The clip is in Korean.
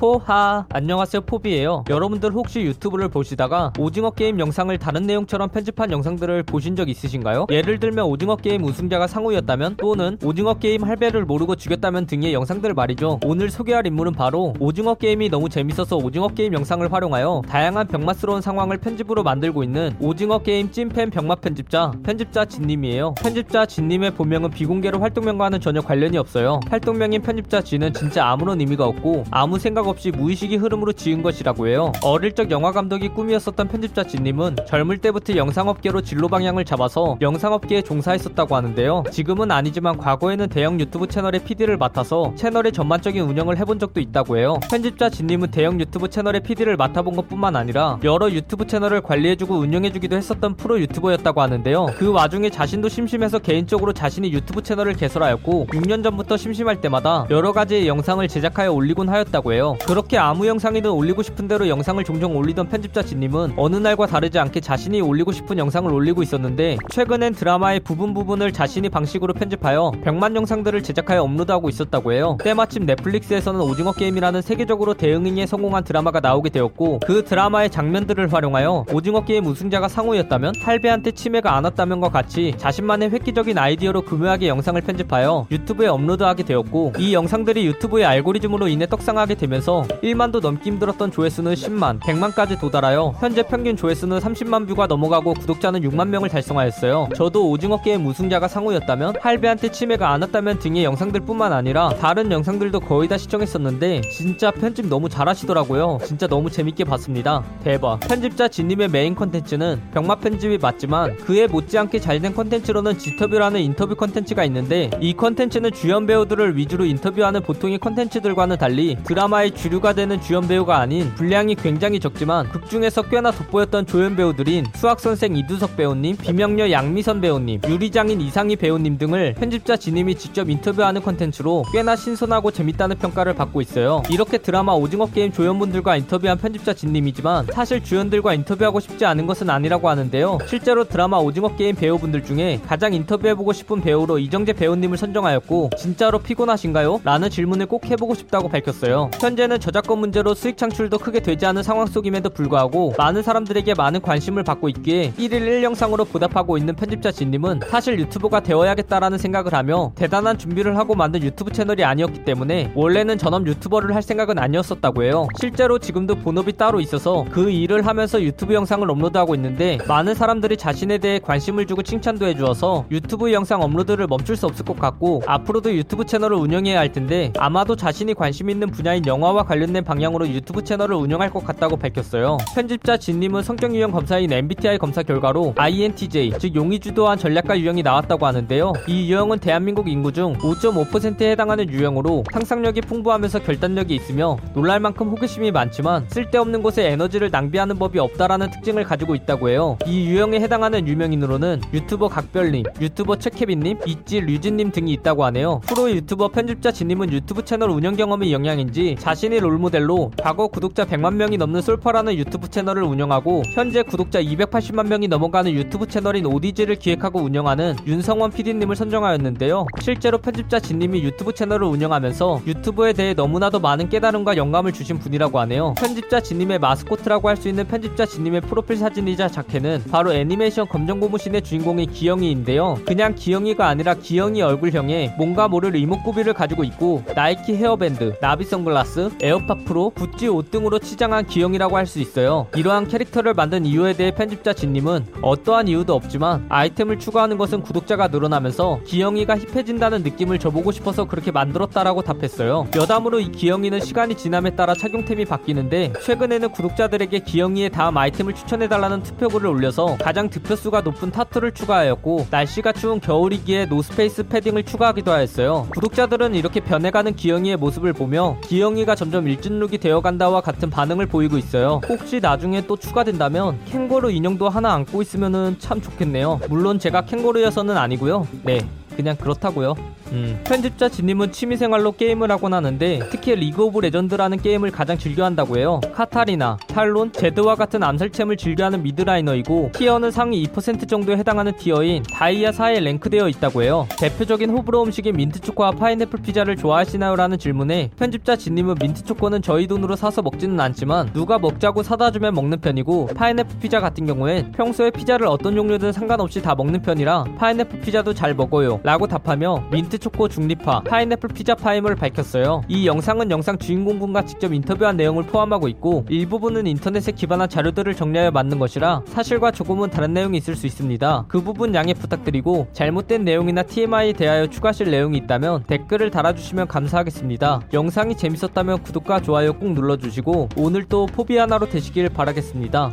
포하. 안녕하세요 포비예요. 여러분들 혹시 유튜브를 보시다가 오징어 게임 영상을 다른 내용처럼 편집한 영상들을 보신 적 있으신가요? 예를 들면 오징어 게임 우승자가 상우였다면 또는 오징어 게임 할배를 모르고 죽였다면 등의 영상들 말이죠. 오늘 소개할 인물은 바로 오징어 게임이 너무 재밌어서 오징어 게임 영상을 활용하여 다양한 병맛스러운 상황을 편집으로 만들고 있는 오징어 게임 찐팬 병맛 편집자 편집자 Z님이에요. 편집자 Z님의 본명은 비공개로 활동명과는 전혀 관련이 없어요. 활동명인 편집자 Z는 진짜 아무런 의미가 없고 아무 생각 없이 무의식의 흐름으로 지은 것이라고 해요. 어릴 적 영화 감독이 꿈이었었던 편집자 Z님은 젊을 때부터 영상업계로 진로 방향을 잡아서 영상업계에 종사했었다고 하는데요. 지금은 아니지만 과거에는 대형 유튜브 채널의 PD를 맡아서 채널의 전반적인 운영을 해본 적도 있다고 해요. 편집자 Z님은 대형 유튜브 채널의 PD를 맡아본 것뿐만 아니라 여러 유튜브 채널을 관리해주고 운영해주기도 했었던 프로 유튜버였다고 하는데요. 그 와중에 자신도 심심해서 개인적으로 자신의 유튜브 채널을 개설하였고 6년 전부터 심심할 때마다 여러 가지의 영상을 제작하여 올리곤 하였다고 해요. 그렇게 아무 영상이든 올리고 싶은 대로 영상을 종종 올리던 편집자 Z님은 어느 날과 다르지 않게 자신이 올리고 싶은 영상을 올리고 있었는데 최근엔 드라마의 부분 부분을 자신의 방식으로 편집하여 병맛 영상들을 제작하여 업로드하고 있었다고 해요. 때마침 넷플릭스에서는 오징어 게임이라는 세계적으로 대흥행에 성공한 드라마가 나오게 되었고 그 드라마의 장면들을 활용하여 오징어 게임 우승자가 상우였다면 할배한테 치매가 안 왔다면과 같이 자신만의 획기적인 아이디어로 교묘하게 영상을 편집하여 유튜브에 업로드하게 되었고 이 영상들이 유튜브의 알고리즘으로 인해 떡상하게 되면서 하면서 1만도 넘기 힘들었던 조회수는 10만, 100만까지 도달하여 현재 평균 조회수는 30만 뷰가 넘어가고 구독자는 6만 명을 달성하였어요. 저도 오징어 게임 우승자가 상우였다면 할배한테 치매가 안 왔다면 등의 영상들 뿐만 아니라 다른 영상들도 거의 다 시청했었는데 진짜 편집 너무 잘하시더라고요. 진짜 너무 재밌게 봤습니다. 대박. 편집자 Z님의 메인 컨텐츠는 병맛 편집이 맞지만 그에 못지않게 잘된 컨텐츠로는 지터뷰라는 인터뷰 컨텐츠가 있는데 이 컨텐츠는 주연 배우들을 위주로 인터뷰하는 보통의 컨텐츠들과는 달리 드라마의 주류가 되는 주연 배우가 아닌 분량이 굉장히 적지만 극중에서 꽤나 돋보였던 조연 배우들인 수학선생 이두석 배우님, 비명녀 양미선 배우님, 유리장인 이상희 배우님 등을 편집자 Z님이 직접 인터뷰하는 컨텐츠로 꽤나 신선하고 재밌다는 평가를 받고 있어요. 이렇게 드라마 오징어 게임 조연분들과 인터뷰한 편집자 Z님이지만 사실 주연들과 인터뷰하고 싶지 않은 것은 아니라고 하는데요. 실제로 드라마 오징어 게임 배우분들 중에 가장 인터뷰해보고 싶은 배우로 이정재 배우님을 선정하였고 진짜로 피곤하신가요? 라는 질문을 꼭 해보고 싶다고 밝혔어요. 현재 현재는 저작권 문제로 수익 창출도 크게 되지 않은 상황 속임에도 불구하고 많은 사람들에게 많은 관심을 받고 있기에 1일 1영상으로 보답하고 있는 편집자 Z님은 사실 유튜버가 되어야겠다라는 생각을 하며 대단한 준비를 하고 만든 유튜브 채널이 아니었기 때문에 원래는 전업 유튜버를 할 생각은 아니었었다고 해요. 실제로 지금도 본업이 따로 있어서 그 일을 하면서 유튜브 영상을 업로드하고 있는데 많은 사람들이 자신에 대해 관심을 주고 칭찬도 해주어서 유튜브 영상 업로드를 멈출 수 없을 것 같고 앞으로도 유튜브 채널을 운영해야 할 텐데 아마도 자신이 관심 있는 분야인 영화와 영화와 관련된 방향으로 유튜브 채널을 운영할 것 같다고 밝혔어요. 편집자 Z님은 성격 유형 검사인 MBTI 검사 결과로 INTJ, 즉 용의주도한 전략가 유형이 나왔다고 하는데요. 이 유형은 대한민국 인구 중 5.5%에 해당하는 유형으로 상상력이 풍부하면서 결단력이 있으며 놀랄 만큼 호기심이 많지만 쓸데없는 곳에 에너지를 낭비하는 법이 없다라는 특징을 가지고 있다고 해요. 이 유형에 해당하는 유명인으로는 유튜버 각별님, 유튜버 최케빈님, 있지 류진님 등이 있다고 하네요. 프로 유튜버 편집자 Z님은 유튜브 채널 운영 경험의 영향인지 자신 자신의 롤모델로 과거 구독자 100만 명이 넘는 솔파라는 유튜브 채널을 운영하고 현재 구독자 280만 명이 넘어가는 유튜브 채널인 ODG를 기획하고 운영하는 윤성원 PD님을 선정하였는데요. 실제로 편집자 Z님이 유튜브 채널을 운영하면서 유튜브에 대해 너무나도 많은 깨달음과 영감을 주신 분이라고 하네요. 편집자 Z님의 마스코트라고 할 수 있는 편집자 Z님의 프로필 사진이자 자켓은 바로 애니메이션 검정 고무신의 주인공인 기영이인데요. 그냥 기영이가 아니라 기영이 얼굴형에 뭔가 모를 이목구비를 가지고 있고 나이키 헤어밴드, 나비 선글라스, 에어팟 프로, 구찌 옷 등으로 치장한 기영이라고 할 수 있어요. 이러한 캐릭터를 만든 이유에 대해 편집자 Z님은 어떠한 이유도 없지만 아이템을 추가하는 것은 구독자가 늘어나면서 기영이가 힙해진다는 느낌을 줘보고 싶어서 그렇게 만들었다라고 답했어요. 여담으로 이 기영이는 시간이 지남에 따라 착용템이 바뀌는데 최근에는 구독자들에게 기영이의 다음 아이템을 추천해달라는 투표글을 올려서 가장 득표수가 높은 타투를 추가하였고 날씨가 추운 겨울이기에 노스페이스 패딩을 추가하기도 하였어요. 구독자들은 이렇게 변해가는 기영이의 모습을 보며 기영이가 점점 일진룩이 되어간다와 같은 반응을 보이고 있어요. 혹시 나중에 또 추가된다면 캥거루 인형도 하나 안고 있으면 참 좋겠네요. 물론 제가 캥거루여서는 아니고요. 네. 그냥 그렇다고요. 음. 편집자 Z님은 취미생활로 게임을 하곤 하는데 특히 리그 오브 레전드라는 게임을 가장 즐겨한다고 해요. 카타리나, 탈론, 제드와 같은 암살챔을 즐겨하는 mid laner이고 티어는 상위 2% 정도에 해당하는 티어인 다이아 4에 랭크되어 있다고 해요. 대표적인 호불호 음식인 민트초코와 파인애플 피자를 좋아하시나요? 라는 질문에 편집자 Z님은 민트초코는 저희 돈으로 사서 먹지는 않지만 누가 먹자고 사다 주면 먹는 편이고 파인애플 피자 같은 경우엔 평소에 피자를 어떤 종류든 상관없이 다 먹는 편이라 파인애플 피자도 잘 먹어요 라고 답하며 민트초코 중립파 파인애플 피자파임을 밝혔어요. 이 영상은 영상 주인공분과 직접 인터뷰한 내용을 포함하고 있고 일부분은 인터넷에 기반한 자료들을 정리하여 만든 것이라 사실과 조금은 다른 내용이 있을 수 있습니다. 그 부분 양해 부탁드리고 잘못된 내용이나 TMI에 대하여 추가하실 내용이 있다면 댓글을 달아주시면 감사하겠습니다. 영상이 재밌었다면 구독과 좋아요 꾹 눌러주시고 오늘도 포비 하나로 되시길 바라겠습니다